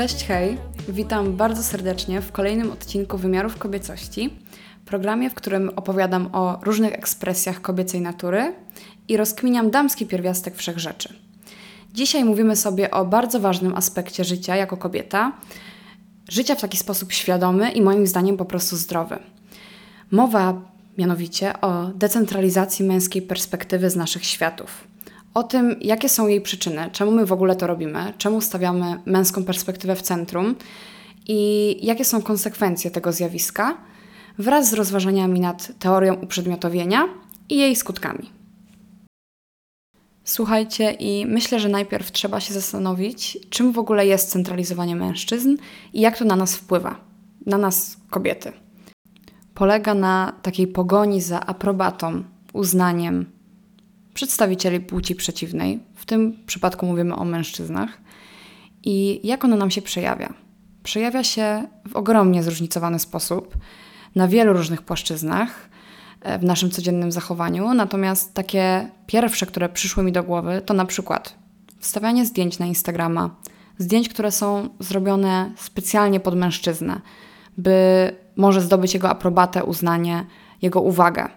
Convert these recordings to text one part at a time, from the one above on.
Cześć, hej! Witam bardzo serdecznie w kolejnym odcinku Wymiarów Kobiecości, programie, w którym opowiadam o różnych ekspresjach kobiecej natury i rozkminiam damski pierwiastek wszechrzeczy. Dzisiaj mówimy sobie o bardzo ważnym aspekcie życia jako kobieta, życia w taki sposób świadomy i moim zdaniem po prostu zdrowy. Mowa mianowicie o decentralizacji męskiej perspektywy z naszych światów. O tym, jakie są jej przyczyny, czemu my w ogóle to robimy, czemu stawiamy męską perspektywę w centrum i jakie są konsekwencje tego zjawiska, wraz z rozważaniami nad teorią uprzedmiotowienia i jej skutkami. Słuchajcie, i myślę, że najpierw trzeba się zastanowić, czym w ogóle jest centralizowanie mężczyzn i jak to na nas wpływa, na nas kobiety. Polega na takiej pogoni za aprobatą, uznaniem przedstawicieli płci przeciwnej. W tym przypadku mówimy o mężczyznach. I jak ono nam się przejawia? Przejawia się w ogromnie zróżnicowany sposób na wielu różnych płaszczyznach E, w naszym codziennym zachowaniu. Natomiast takie pierwsze, które przyszły mi do głowy, to na przykład wstawianie zdjęć na Instagrama, zdjęć, które są zrobione specjalnie pod mężczyznę, by może zdobyć jego aprobatę, uznanie, jego uwagę.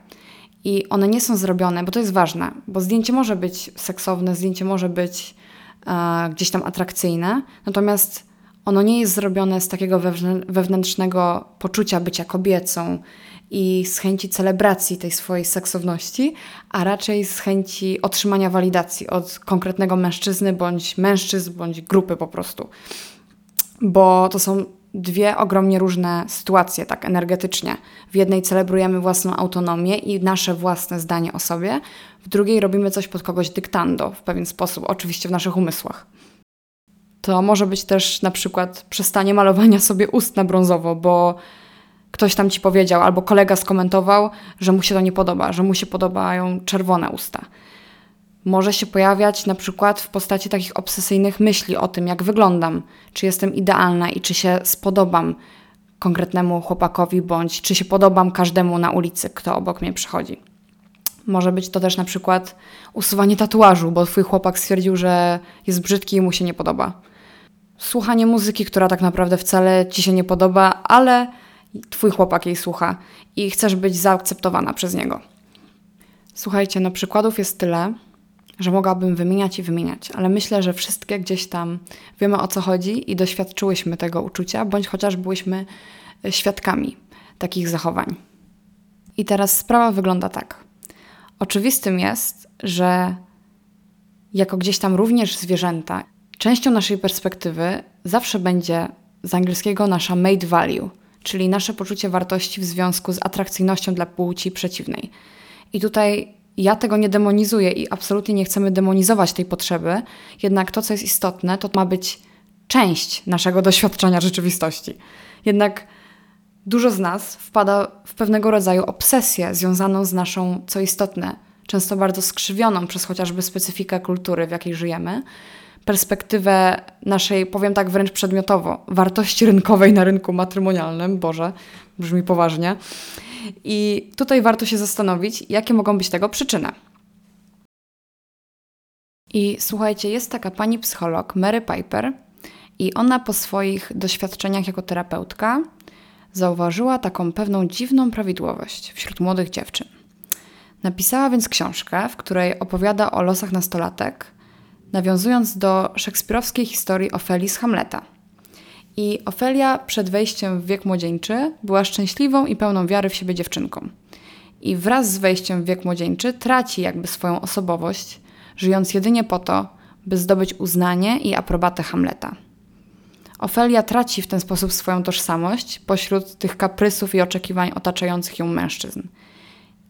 I one nie są zrobione, bo to jest ważne, bo zdjęcie może być seksowne, zdjęcie może być e, gdzieś tam atrakcyjne, natomiast ono nie jest zrobione z takiego wewnętrznego poczucia bycia kobiecą i z chęci celebracji tej swojej seksowności, a raczej z chęci otrzymania walidacji od konkretnego mężczyzny bądź mężczyzn, bądź grupy po prostu. Bo to są dwie ogromnie różne sytuacje, tak energetycznie. W jednej celebrujemy własną autonomię i nasze własne zdanie o sobie, w drugiej robimy coś pod kogoś dyktando w pewien sposób, oczywiście w naszych umysłach. To może być też na przykład przestanie malowania sobie ust na brązowo, bo ktoś tam ci powiedział, albo kolega skomentował, że mu się to nie podoba, że mu się podobają czerwone usta. Może się pojawiać na przykład w postaci takich obsesyjnych myśli o tym, jak wyglądam, czy jestem idealna i czy się spodobam konkretnemu chłopakowi, bądź czy się podobam każdemu na ulicy, kto obok mnie przychodzi. Może być to też na przykład usuwanie tatuażu, bo twój chłopak stwierdził, że jest brzydki i mu się nie podoba. Słuchanie muzyki, która tak naprawdę wcale ci się nie podoba, ale twój chłopak jej słucha i chcesz być zaakceptowana przez niego. Słuchajcie, no przykładów jest tyle, że mogłabym wymieniać i wymieniać, ale myślę, że wszystkie gdzieś tam wiemy o co chodzi i doświadczyłyśmy tego uczucia, bądź chociaż byłyśmy e, świadkami takich zachowań. I teraz sprawa wygląda tak. Oczywistym jest, że jako gdzieś tam również zwierzęta, częścią naszej perspektywy zawsze będzie z angielskiego nasza made value – czyli nasze poczucie wartości w związku z atrakcyjnością dla płci przeciwnej. I tutaj ja tego nie demonizuję i absolutnie nie chcemy demonizować tej potrzeby, jednak to, co jest istotne, to ma być część naszego doświadczenia rzeczywistości. Jednak dużo z nas wpada w pewnego rodzaju obsesję związaną z naszą, co istotne, często bardzo skrzywioną przez chociażby specyfikę kultury, w jakiej żyjemy, perspektywę naszej, powiem tak wręcz przedmiotowo, wartości rynkowej na rynku matrymonialnym. Boże, brzmi poważnie. I tutaj warto się zastanowić, jakie mogą być tego przyczyny. I słuchajcie, jest taka pani psycholog, Mary Piper, i ona po swoich doświadczeniach jako terapeutka zauważyła taką pewną dziwną prawidłowość wśród młodych dziewczyn. Napisała więc książkę, w której opowiada o losach nastolatek, nawiązując do szekspirowskiej historii Ofeli z Hamleta. I Ofelia przed wejściem w wiek młodzieńczy była szczęśliwą i pełną wiary w siebie dziewczynką. I wraz z wejściem w wiek młodzieńczy traci jakby swoją osobowość, żyjąc jedynie po to, by zdobyć uznanie i aprobatę Hamleta. Ofelia traci w ten sposób swoją tożsamość pośród tych kaprysów i oczekiwań otaczających ją mężczyzn.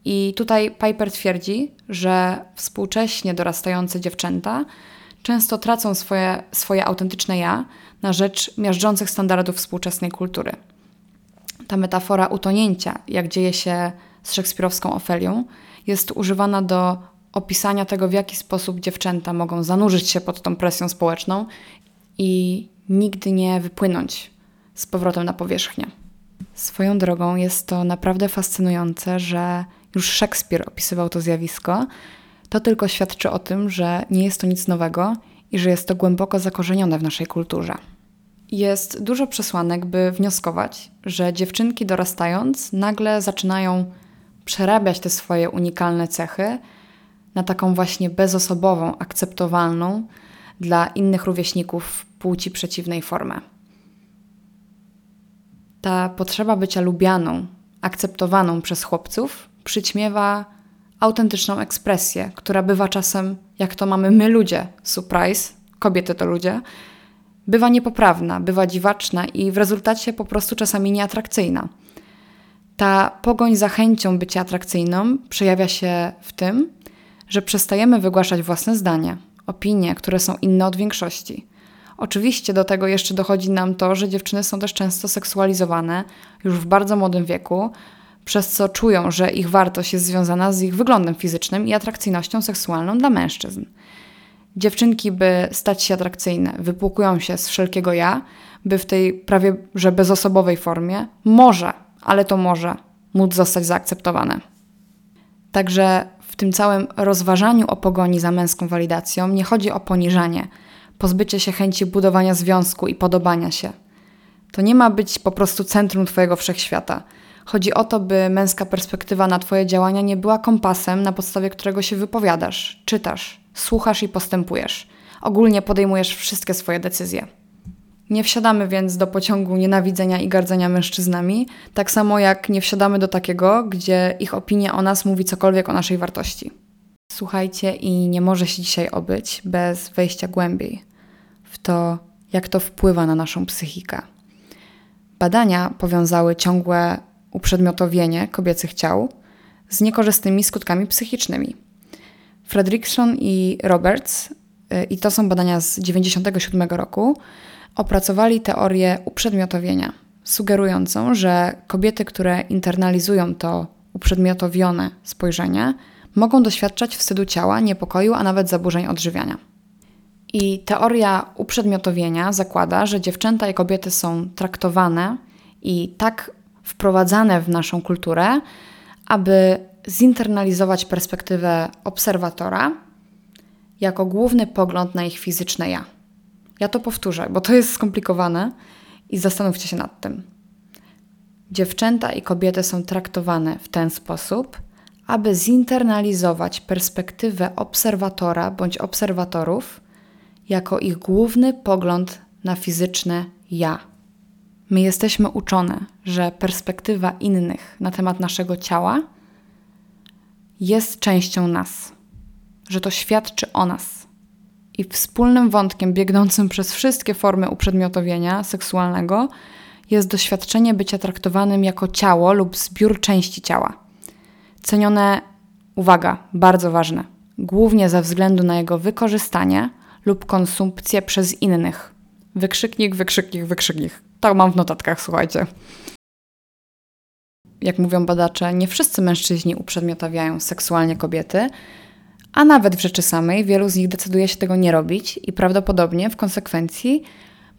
I tutaj Piper twierdzi, że współcześnie dorastające dziewczęta często tracą swoje, swoje autentyczne ja na rzecz miażdżących standardów współczesnej kultury. Ta metafora utonięcia, jak dzieje się z szekspirowską Ofelią, jest używana do opisania tego, w jaki sposób dziewczęta mogą zanurzyć się pod tą presją społeczną i nigdy nie wypłynąć z powrotem na powierzchnię. Swoją drogą jest to naprawdę fascynujące, że już Szekspir opisywał to zjawisko, to tylko świadczy o tym, że nie jest to nic nowego i że jest to głęboko zakorzenione w naszej kulturze. Jest dużo przesłanek, by wnioskować, że dziewczynki dorastając nagle zaczynają przerabiać te swoje unikalne cechy na taką właśnie bezosobową, akceptowalną dla innych rówieśników płci przeciwnej formę. Ta potrzeba bycia lubianą, akceptowaną przez chłopców przyćmiewa autentyczną ekspresję, która bywa czasem, jak to mamy my ludzie, surprise, kobiety to ludzie, bywa niepoprawna, bywa dziwaczna i w rezultacie po prostu czasami nieatrakcyjna. Ta pogoń za chęcią bycia atrakcyjną przejawia się w tym, że przestajemy wygłaszać własne zdanie, opinie, które są inne od większości. Oczywiście do tego jeszcze dochodzi nam to, że dziewczyny są też często seksualizowane już w bardzo młodym wieku, przez co czują, że ich wartość jest związana z ich wyglądem fizycznym i atrakcyjnością seksualną dla mężczyzn. Dziewczynki, by stać się atrakcyjne, wypłukują się z wszelkiego ja, by w tej prawie że bezosobowej formie może, ale to może, móc zostać zaakceptowane. Także w tym całym rozważaniu o pogoni za męską walidacją nie chodzi o poniżanie, pozbycie się chęci budowania związku i podobania się. To nie ma być po prostu centrum Twojego wszechświata. Chodzi o to, by męska perspektywa na Twoje działania nie była kompasem, na podstawie którego się wypowiadasz, czytasz, słuchasz i postępujesz. Ogólnie podejmujesz wszystkie swoje decyzje. Nie wsiadamy więc do pociągu nienawidzenia i gardzenia mężczyznami, tak samo jak nie wsiadamy do takiego, gdzie ich opinia o nas mówi cokolwiek o naszej wartości. Słuchajcie, i nie może się dzisiaj obyć bez wejścia głębiej w to, jak to wpływa na naszą psychikę. Badania powiązały ciągłe uprzedmiotowienie kobiecych ciał z niekorzystnymi skutkami psychicznymi. Fredrickson i Roberts, y, i to są badania z 1997 roku, opracowali teorię uprzedmiotowienia, sugerującą, że kobiety, które internalizują to uprzedmiotowione spojrzenie, mogą doświadczać wstydu ciała, niepokoju, a nawet zaburzeń odżywiania. I teoria uprzedmiotowienia zakłada, że dziewczęta i kobiety są traktowane i tak wprowadzane w naszą kulturę, aby zinternalizować perspektywę obserwatora jako główny pogląd na ich fizyczne ja. Ja to powtórzę, bo to jest skomplikowane i zastanówcie się nad tym. Dziewczęta i kobiety są traktowane w ten sposób, aby zinternalizować perspektywę obserwatora bądź obserwatorów jako ich główny pogląd na fizyczne ja. My jesteśmy uczone, że perspektywa innych na temat naszego ciała jest częścią nas, że to świadczy o nas. I wspólnym wątkiem biegnącym przez wszystkie formy uprzedmiotowienia seksualnego jest doświadczenie bycia traktowanym jako ciało lub zbiór części ciała. Cenione, uwaga, bardzo ważne, głównie ze względu na jego wykorzystanie lub konsumpcję przez innych. Wykrzyknik, wykrzyknik, wykrzyknik. Tak mam w notatkach, słuchajcie. Jak mówią badacze, nie wszyscy mężczyźni uprzedmiotawiają seksualnie kobiety, a nawet w rzeczy samej wielu z nich decyduje się tego nie robić i prawdopodobnie w konsekwencji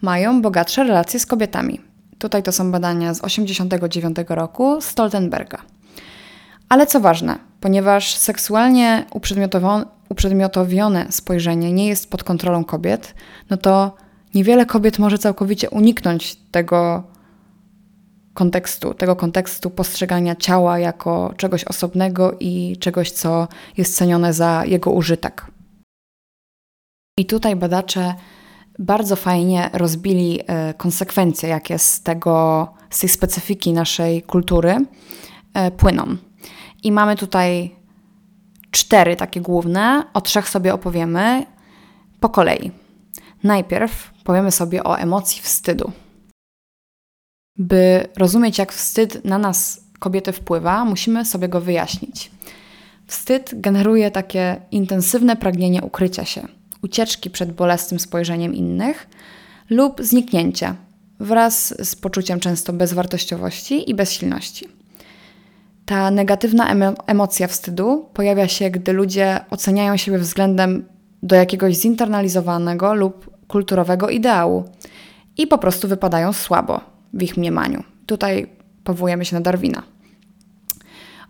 mają bogatsze relacje z kobietami. Tutaj to są badania z 1989 roku Stoltenberga. Ale co ważne, ponieważ seksualnie uprzedmiotowione spojrzenie nie jest pod kontrolą kobiet, no to niewiele kobiet może całkowicie uniknąć tego kontekstu, tego kontekstu postrzegania ciała jako czegoś osobnego i czegoś, co jest cenione za jego użytek. I tutaj badacze bardzo fajnie rozbili e, konsekwencje, jakie z, tego, z tej specyfiki naszej kultury e, płyną. I mamy tutaj cztery takie główne, o trzech sobie opowiemy po kolei. Najpierw powiemy sobie o emocji wstydu. By rozumieć, jak wstyd na nas, kobiety, wpływa, musimy sobie go wyjaśnić. Wstyd generuje takie intensywne pragnienie ukrycia się, ucieczki przed bolesnym spojrzeniem innych lub zniknięcia wraz z poczuciem często bezwartościowości i bezsilności. Ta negatywna emocja wstydu pojawia się, gdy ludzie oceniają siebie względem do jakiegoś zinternalizowanego lub kulturowego ideału i po prostu wypadają słabo w ich mniemaniu. Tutaj powołujemy się na Darwina.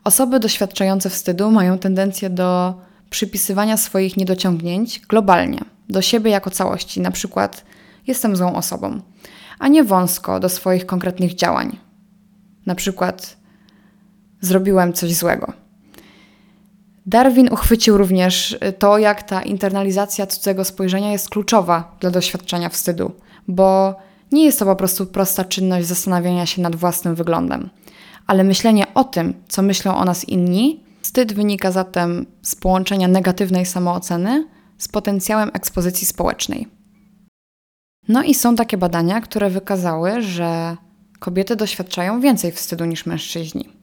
Osoby doświadczające wstydu mają tendencję do przypisywania swoich niedociągnięć globalnie, do siebie jako całości. Na przykład, jestem złą osobą, a nie wąsko do swoich konkretnych działań. Na przykład zrobiłem coś złego. Darwin uchwycił również to, jak ta internalizacja cudzego spojrzenia jest kluczowa dla doświadczenia wstydu, bo nie jest to po prostu prosta czynność zastanawiania się nad własnym wyglądem, ale myślenie o tym, co myślą o nas inni. Wstyd wynika zatem z połączenia negatywnej samooceny z potencjałem ekspozycji społecznej. No i są takie badania, które wykazały, że kobiety doświadczają więcej wstydu niż mężczyźni.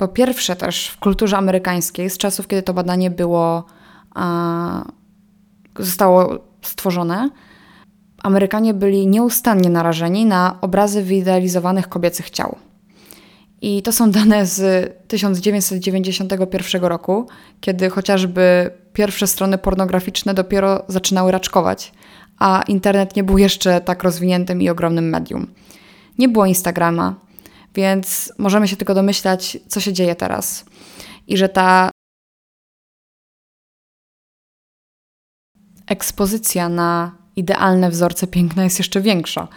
Po pierwsze, też w kulturze amerykańskiej, z czasów, kiedy to badanie było, a, zostało stworzone, Amerykanie byli nieustannie narażeni na obrazy wyidealizowanych kobiecych ciał. I to są dane z 1991 roku, kiedy chociażby pierwsze strony pornograficzne dopiero zaczynały raczkować, a internet nie był jeszcze tak rozwiniętym i ogromnym medium. Nie było Instagrama, więc możemy się tylko domyślać, co się dzieje teraz. I że ta ekspozycja na idealne wzorce piękna jest jeszcze większa.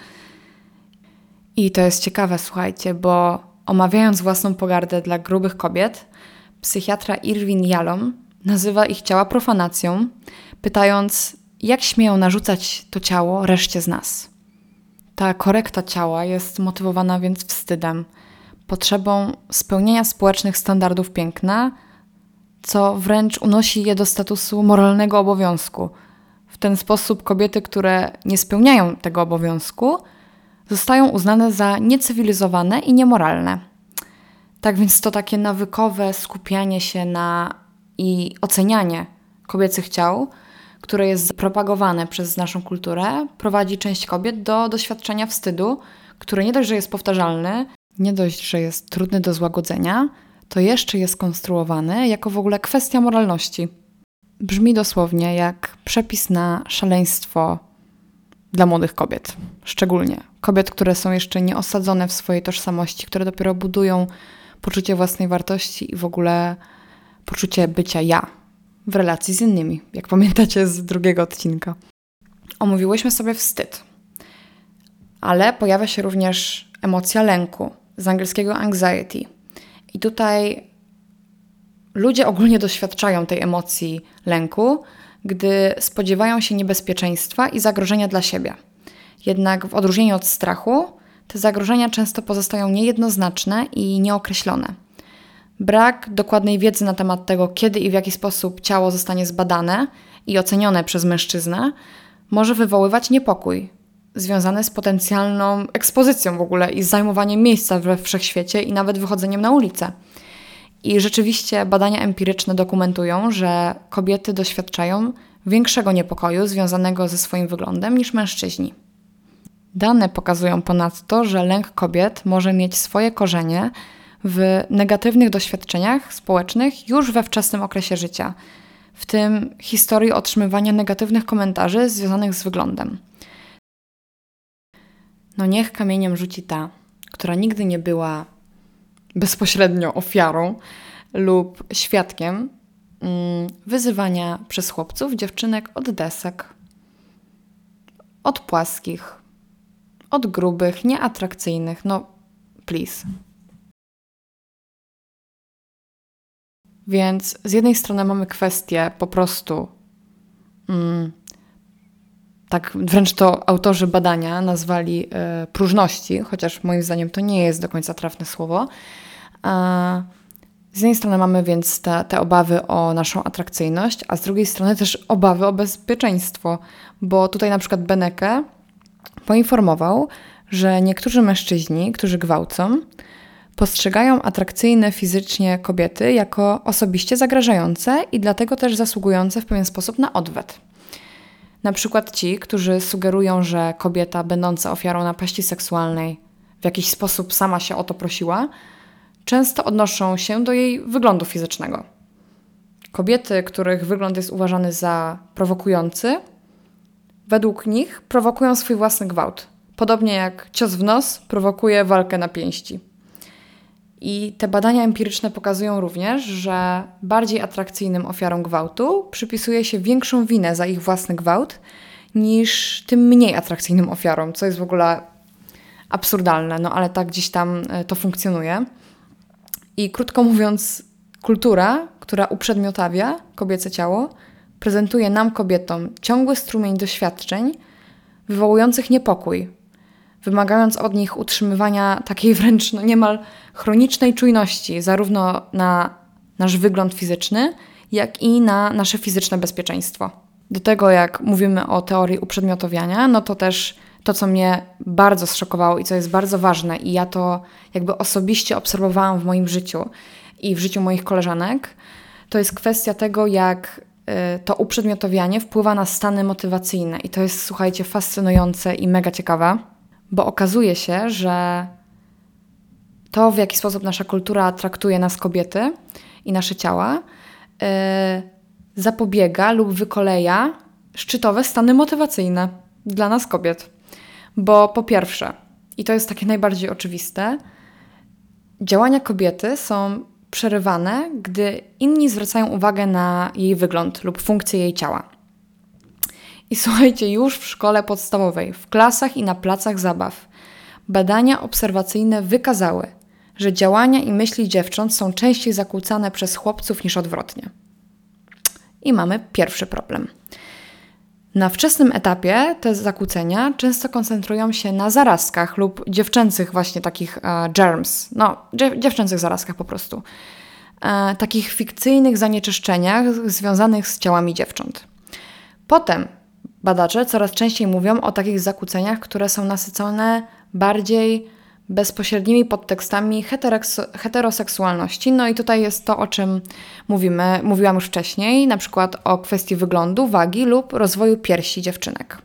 I to jest ciekawe, słuchajcie, bo omawiając własną pogardę dla grubych kobiet, psychiatra Irwin Jalom nazywa ich ciała profanacją, pytając, jak śmieją narzucać to ciało reszcie z nas. Ta korekta ciała jest motywowana więc wstydem, potrzebą spełnienia społecznych standardów piękna, co wręcz unosi je do statusu moralnego obowiązku. W ten sposób kobiety, które nie spełniają tego obowiązku, zostają uznane za niecywilizowane i niemoralne. Tak więc to takie nawykowe skupianie się na i ocenianie kobiecych ciał które jest propagowane przez naszą kulturę, prowadzi część kobiet do doświadczenia wstydu, które nie dość, że jest powtarzalny, nie dość, że jest trudny do złagodzenia, to jeszcze jest konstruowany jako w ogóle kwestia moralności. Brzmi dosłownie jak przepis na szaleństwo dla młodych kobiet, szczególnie kobiet, które są jeszcze nieosadzone w swojej tożsamości, które dopiero budują poczucie własnej wartości i w ogóle poczucie bycia ja, w relacji z innymi, jak pamiętacie z drugiego odcinka. Omówiłyśmy sobie wstyd, ale pojawia się również emocja lęku, z angielskiego anxiety. I tutaj ludzie ogólnie doświadczają tej emocji lęku, gdy spodziewają się niebezpieczeństwa i zagrożenia dla siebie. Jednak w odróżnieniu od strachu, te zagrożenia często pozostają niejednoznaczne i nieokreślone. Brak dokładnej wiedzy na temat tego, kiedy i w jaki sposób ciało zostanie zbadane i ocenione przez mężczyznę, może wywoływać niepokój związany z potencjalną ekspozycją w ogóle i zajmowaniem miejsca we wszechświecie i nawet wychodzeniem na ulicę. I rzeczywiście badania empiryczne dokumentują, że kobiety doświadczają większego niepokoju związanego ze swoim wyglądem niż mężczyźni. Dane pokazują ponadto, że lęk kobiet może mieć swoje korzenie w negatywnych doświadczeniach społecznych już we wczesnym okresie życia, w tym historii otrzymywania negatywnych komentarzy związanych z wyglądem. No niech kamieniem rzuci ta, która nigdy nie była bezpośrednio ofiarą lub świadkiem mm, wyzywania przez chłopców dziewczynek od desek, od płaskich, od grubych, nieatrakcyjnych. No, please. Więc z jednej strony mamy kwestię po prostu, mm, tak wręcz to autorzy badania nazwali y, próżności, chociaż moim zdaniem to nie jest do końca trafne słowo. A z jednej strony mamy więc te, te obawy o naszą atrakcyjność, a z drugiej strony też obawy o bezpieczeństwo, bo tutaj na przykład Beneke poinformował, że niektórzy mężczyźni, którzy gwałcą, postrzegają atrakcyjne fizycznie kobiety jako osobiście zagrażające i dlatego też zasługujące w pewien sposób na odwet. Na przykład ci, którzy sugerują, że kobieta będąca ofiarą napaści seksualnej w jakiś sposób sama się o to prosiła, często odnoszą się do jej wyglądu fizycznego. Kobiety, których wygląd jest uważany za prowokujący, według nich prowokują swój własny gwałt. Podobnie jak cios w nos prowokuje walkę na pięści. I te badania empiryczne pokazują również, że bardziej atrakcyjnym ofiarom gwałtu przypisuje się większą winę za ich własny gwałt niż tym mniej atrakcyjnym ofiarom, co jest w ogóle absurdalne, no ale tak gdzieś tam e, to funkcjonuje. I krótko mówiąc, kultura, która uprzedmiotawia kobiece ciało, prezentuje nam, kobietom, ciągły strumień doświadczeń wywołujących niepokój, wymagając od nich utrzymywania takiej wręcz no, niemal chronicznej czujności, zarówno na nasz wygląd fizyczny, jak i na nasze fizyczne bezpieczeństwo. Do tego, jak mówimy o teorii uprzedmiotowiania, no to też to, co mnie bardzo zszokowało i co jest bardzo ważne, i ja to jakby osobiście obserwowałam w moim życiu i w życiu moich koleżanek, to jest kwestia tego, jak y, to uprzedmiotowianie wpływa na stany motywacyjne. I to jest, słuchajcie, fascynujące i mega ciekawe, bo okazuje się, że to, w jaki sposób nasza kultura traktuje nas kobiety i nasze ciała, yy, zapobiega lub wykoleja szczytowe stany motywacyjne dla nas kobiet. Bo po pierwsze, i to jest takie najbardziej oczywiste, działania kobiety są przerywane, gdy inni zwracają uwagę na jej wygląd lub funkcję jej ciała. I słuchajcie, już w szkole podstawowej, w klasach i na placach zabaw, badania obserwacyjne wykazały, że działania i myśli dziewcząt są częściej zakłócane przez chłopców niż odwrotnie. I mamy pierwszy problem. Na wczesnym etapie te zakłócenia często koncentrują się na zarazkach lub dziewczęcych właśnie takich uh, germs, no dziewczęcych zarazkach po prostu. Uh, takich fikcyjnych zanieczyszczeniach związanych z ciałami dziewcząt. Potem badacze coraz częściej mówią o takich zakłóceniach, które są nasycone bardziej bezpośrednimi podtekstami heteroseksualności. No i tutaj jest to, o czym mówimy, mówiłam już wcześniej, na przykład o kwestii wyglądu, wagi lub rozwoju piersi dziewczynek.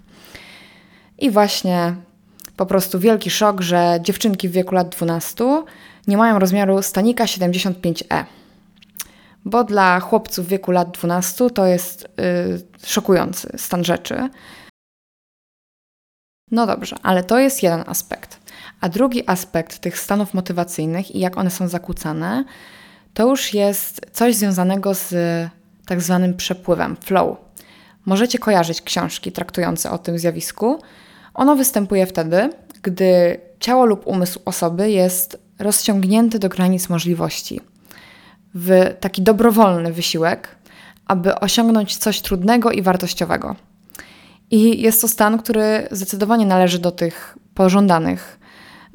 I właśnie po prostu wielki szok, że dziewczynki w wieku lat 12 nie mają rozmiaru stanika 75E. Bo dla chłopców w wieku lat 12 to jest yy, szokujący stan rzeczy. No dobrze, ale to jest jeden aspekt. A drugi aspekt tych stanów motywacyjnych i jak one są zakłócane, to już jest coś związanego z tak zwanym przepływem, flow. Możecie kojarzyć książki traktujące o tym zjawisku. Ono występuje wtedy, gdy ciało lub umysł osoby jest rozciągnięty do granic możliwości. W taki dobrowolny wysiłek, aby osiągnąć coś trudnego i wartościowego. I jest to stan, który zdecydowanie należy do tych pożądanych.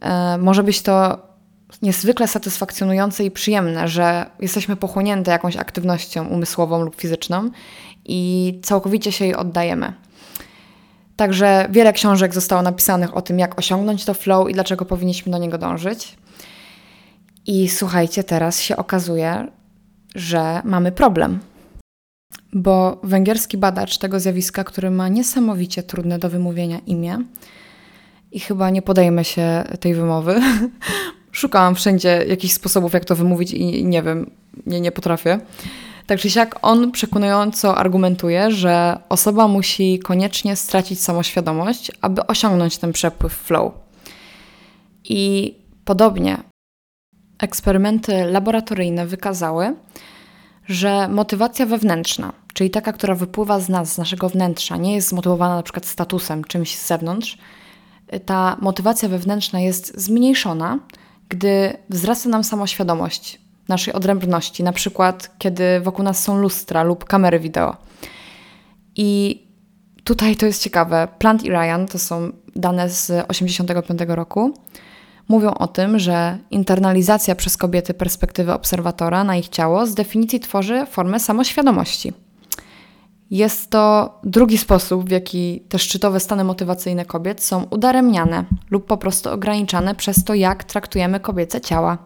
E, może być to niezwykle satysfakcjonujące i przyjemne, że jesteśmy pochłonięte jakąś aktywnością umysłową lub fizyczną i całkowicie się jej oddajemy. Także wiele książek zostało napisanych o tym, jak osiągnąć to flow i dlaczego powinniśmy do niego dążyć. I słuchajcie, teraz się okazuje, że mamy problem bo węgierski badacz tego zjawiska, który ma niesamowicie trudne do wymówienia imię, i chyba nie podejmę się tej wymowy. Szukałam wszędzie jakichś sposobów, jak to wymówić, i nie wiem, nie, nie potrafię. Tak czy siak, on przekonująco argumentuje, że osoba musi koniecznie stracić samoświadomość, aby osiągnąć ten przepływ flow. I podobnie eksperymenty laboratoryjne wykazały, że motywacja wewnętrzna, czyli taka, która wypływa z nas, z naszego wnętrza, nie jest zmotywowana na przykład statusem, czymś z zewnątrz, ta motywacja wewnętrzna jest zmniejszona, gdy wzrasta nam samoświadomość naszej odrębności, na przykład kiedy wokół nas są lustra lub kamery wideo. I tutaj to jest ciekawe. Plant i Ryan to są dane z 1985 roku mówią o tym, że internalizacja przez kobiety perspektywy obserwatora na ich ciało z definicji tworzy formę samoświadomości. Jest to drugi sposób, w jaki te szczytowe stany motywacyjne kobiet są udaremniane lub po prostu ograniczane przez to, jak traktujemy kobiece ciała.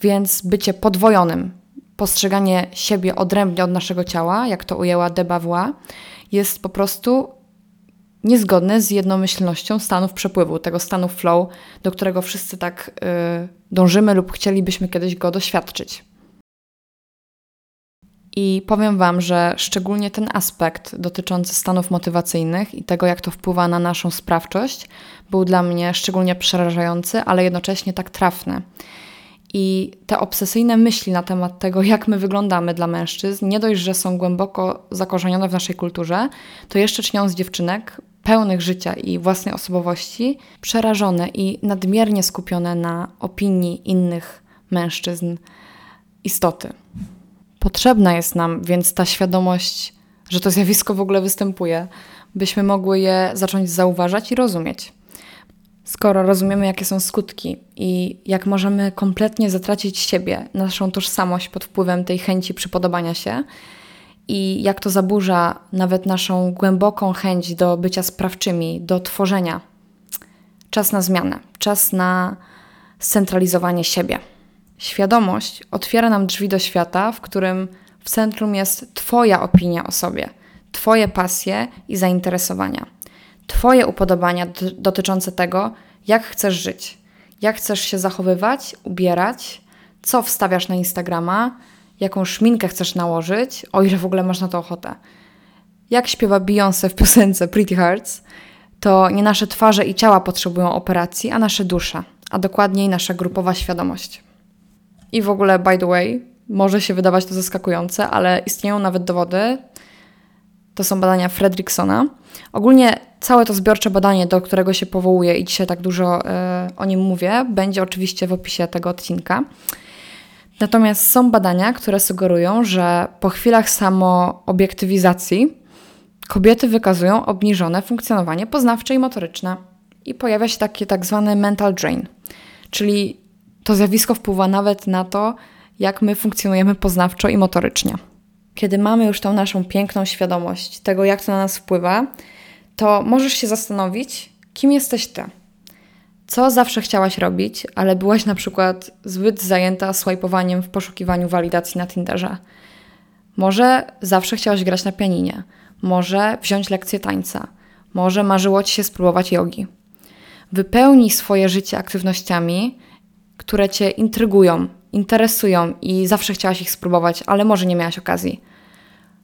Więc bycie podwojonym, postrzeganie siebie odrębnie od naszego ciała, jak to ujęła de Beauvoir, jest po prostu niezgodne z jednomyślnością stanów przepływu, tego stanu flow, do którego wszyscy tak yy, dążymy lub chcielibyśmy kiedyś go doświadczyć. I powiem Wam, że szczególnie ten aspekt dotyczący stanów motywacyjnych i tego, jak to wpływa na naszą sprawczość, był dla mnie szczególnie przerażający, ale jednocześnie tak trafny. I te obsesyjne myśli na temat tego, jak my wyglądamy dla mężczyzn, nie dość, że są głęboko zakorzenione w naszej kulturze, to jeszcze czynią z dziewczynek pełnych życia i własnej osobowości, przerażone i nadmiernie skupione na opinii innych mężczyzn istoty. Potrzebna jest nam więc ta świadomość, że to zjawisko w ogóle występuje, byśmy mogły je zacząć zauważać i rozumieć. Skoro rozumiemy, jakie są skutki i jak możemy kompletnie zatracić siebie, naszą tożsamość pod wpływem tej chęci przypodobania się, i jak to zaburza nawet naszą głęboką chęć do bycia sprawczymi, do tworzenia. Czas na zmianę, czas na scentralizowanie siebie. Świadomość otwiera nam drzwi do świata, w którym w centrum jest Twoja opinia o sobie, Twoje pasje i zainteresowania, Twoje upodobania dotyczące tego, jak chcesz żyć, jak chcesz się zachowywać, ubierać, co wstawiasz na Instagrama, jaką szminkę chcesz nałożyć, o ile w ogóle masz na to ochotę. Jak śpiewa Beyoncé w piosence Pretty Hearts, to nie nasze twarze i ciała potrzebują operacji, a nasze dusze, a dokładniej nasza grupowa świadomość. I w ogóle, by the way, może się wydawać to zaskakujące, ale istnieją nawet dowody. To są badania Fredricksona. Ogólnie całe to zbiorcze badanie, do którego się powołuję i dzisiaj tak dużo y, o nim mówię, będzie oczywiście w opisie tego odcinka. Natomiast są badania, które sugerują, że po chwilach samoobiektywizacji kobiety wykazują obniżone funkcjonowanie poznawcze i motoryczne. I pojawia się taki tak zwany mental drain, czyli to zjawisko wpływa nawet na to, jak my funkcjonujemy poznawczo i motorycznie. Kiedy mamy już tą naszą piękną świadomość tego, jak to na nas wpływa, to możesz się zastanowić, kim jesteś ty. Co zawsze chciałaś robić, ale byłaś na przykład zbyt zajęta swajpowaniem w poszukiwaniu walidacji na Tinderze. Może zawsze chciałaś grać na pianinie, może wziąć lekcję tańca, może marzyło ci się spróbować jogi. Wypełnij swoje życie aktywnościami, które cię intrygują, interesują i zawsze chciałaś ich spróbować, ale może nie miałaś okazji.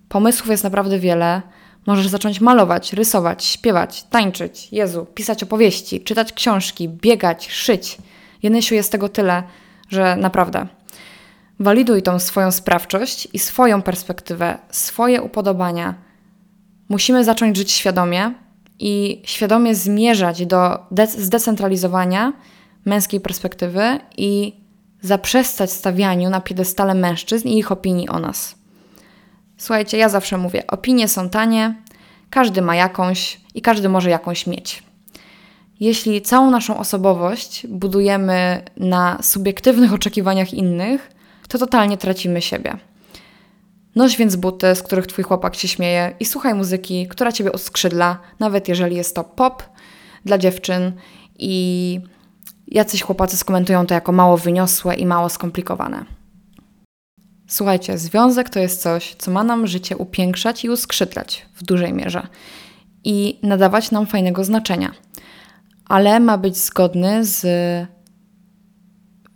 Pomysłów jest naprawdę wiele. Możesz zacząć malować, rysować, śpiewać, tańczyć, Jezu, pisać opowieści, czytać książki, biegać, szyć. Jenysiu jest tego tyle, że naprawdę. Waliduj tą swoją sprawczość i swoją perspektywę, swoje upodobania. Musimy zacząć żyć świadomie i świadomie zmierzać do zdecentralizowania męskiej perspektywy i zaprzestać stawianiu na piedestale mężczyzn i ich opinii o nas. Słuchajcie, ja zawsze mówię, opinie są tanie, każdy ma jakąś i każdy może jakąś mieć. Jeśli całą naszą osobowość budujemy na subiektywnych oczekiwaniach innych, to totalnie tracimy siebie. Noś więc buty, z których twój chłopak się śmieje i słuchaj muzyki, która ciebie oskrzydla, nawet jeżeli jest to pop dla dziewczyn i jacyś chłopacy skomentują to jako mało wyniosłe i mało skomplikowane. Słuchajcie, związek to jest coś, co ma nam życie upiększać i uskrzydlać w dużej mierze i nadawać nam fajnego znaczenia, ale ma być zgodny z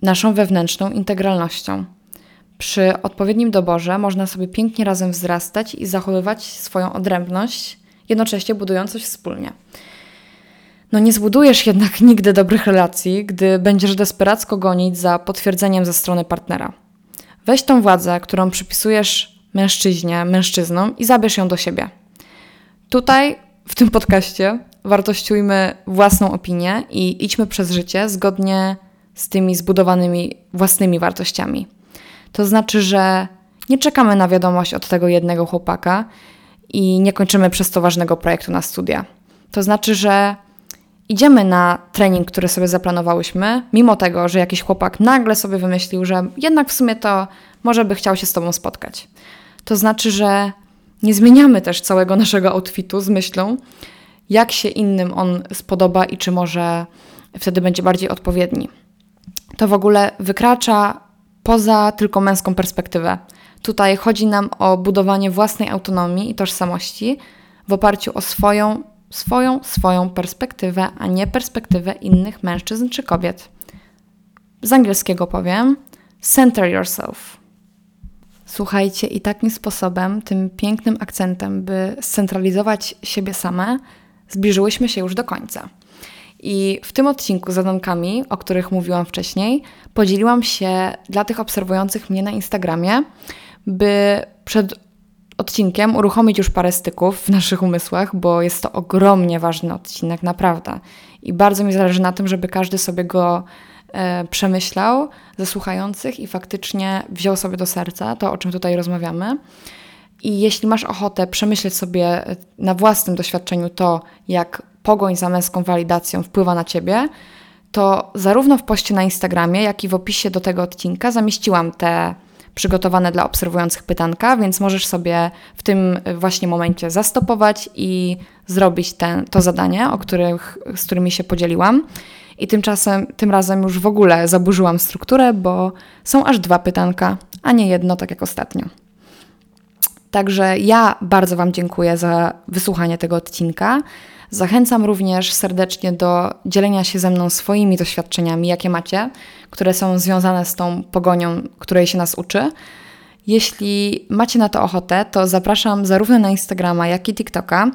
naszą wewnętrzną integralnością. Przy odpowiednim doborze można sobie pięknie razem wzrastać i zachowywać swoją odrębność, jednocześnie budując coś wspólnie. No nie zbudujesz jednak nigdy dobrych relacji, gdy będziesz desperacko gonić za potwierdzeniem ze strony partnera. Weź tą władzę, którą przypisujesz mężczyźnie, mężczyznom i zabierz ją do siebie. Tutaj, w tym podcaście, wartościujmy własną opinię i idźmy przez życie zgodnie z tymi zbudowanymi własnymi wartościami. To znaczy, że nie czekamy na wiadomość od tego jednego chłopaka i nie kończymy przez to ważnego projektu na studia. To znaczy, że idziemy na trening, który sobie zaplanowałyśmy, mimo tego, że jakiś chłopak nagle sobie wymyślił, że jednak w sumie to może by chciał się z tobą spotkać. To znaczy, że nie zmieniamy też całego naszego outfitu z myślą, jak się innym on spodoba i czy może wtedy będzie bardziej odpowiedni. To w ogóle wykracza poza tylko męską perspektywę. Tutaj chodzi nam o budowanie własnej autonomii i tożsamości w oparciu o swoją swoją, swoją perspektywę, a nie perspektywę innych mężczyzn czy kobiet. Z angielskiego powiem center yourself. Słuchajcie, i takim sposobem, tym pięknym akcentem, by scentralizować siebie same, zbliżyłyśmy się już do końca. I w tym odcinku z zadankami, o których mówiłam wcześniej, podzieliłam się dla tych obserwujących mnie na Instagramie, by przed odcinkiem uruchomić już parę styków w naszych umysłach, bo jest to ogromnie ważny odcinek, naprawdę. I bardzo mi zależy na tym, żeby każdy sobie go e, przemyślał ze słuchających i faktycznie wziął sobie do serca to, o czym tutaj rozmawiamy. I jeśli masz ochotę przemyśleć sobie na własnym doświadczeniu to, jak pogoń za męską walidacją wpływa na ciebie, to zarówno w poście na Instagramie, jak i w opisie do tego odcinka zamieściłam te przygotowane dla obserwujących pytanka, więc możesz sobie w tym właśnie momencie zastopować i zrobić to zadanie, o których, z którymi się podzieliłam. I tymczasem, tym razem już w ogóle zaburzyłam strukturę, bo są aż dwa pytanka, a nie jedno, tak jak ostatnio. Także ja bardzo Wam dziękuję za wysłuchanie tego odcinka. Zachęcam również serdecznie do dzielenia się ze mną swoimi doświadczeniami, jakie macie, które są związane z tą pogonią, której się nas uczy. Jeśli macie na to ochotę, to zapraszam zarówno na Instagrama, jak i TikToka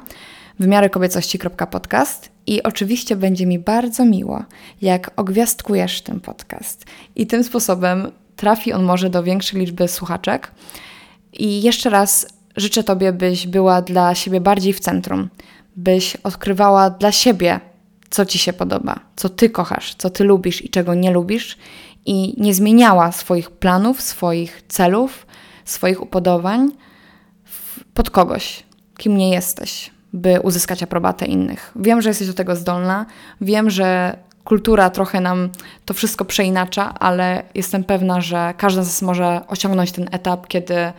wymiarykobiecości.podcast i oczywiście będzie mi bardzo miło, jak ogwiazdkujesz ten podcast i tym sposobem trafi on może do większej liczby słuchaczek. I jeszcze raz życzę Tobie, byś była dla siebie bardziej w centrum, byś odkrywała dla siebie, co ci się podoba, co ty kochasz, co ty lubisz i czego nie lubisz, i nie zmieniała swoich planów, swoich celów, swoich upodobań pod kogoś, kim nie jesteś, by uzyskać aprobatę innych. Wiem, że jesteś do tego zdolna, wiem, że kultura trochę nam to wszystko przeinacza, ale jestem pewna, że każda z nas może osiągnąć ten etap, kiedy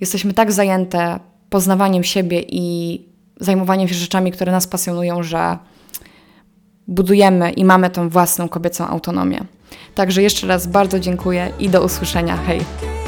jesteśmy tak zajęte poznawaniem siebie i zajmowaniem się rzeczami, które nas pasjonują, że budujemy i mamy tą własną kobiecą autonomię. Także jeszcze raz bardzo dziękuję i do usłyszenia. Hej!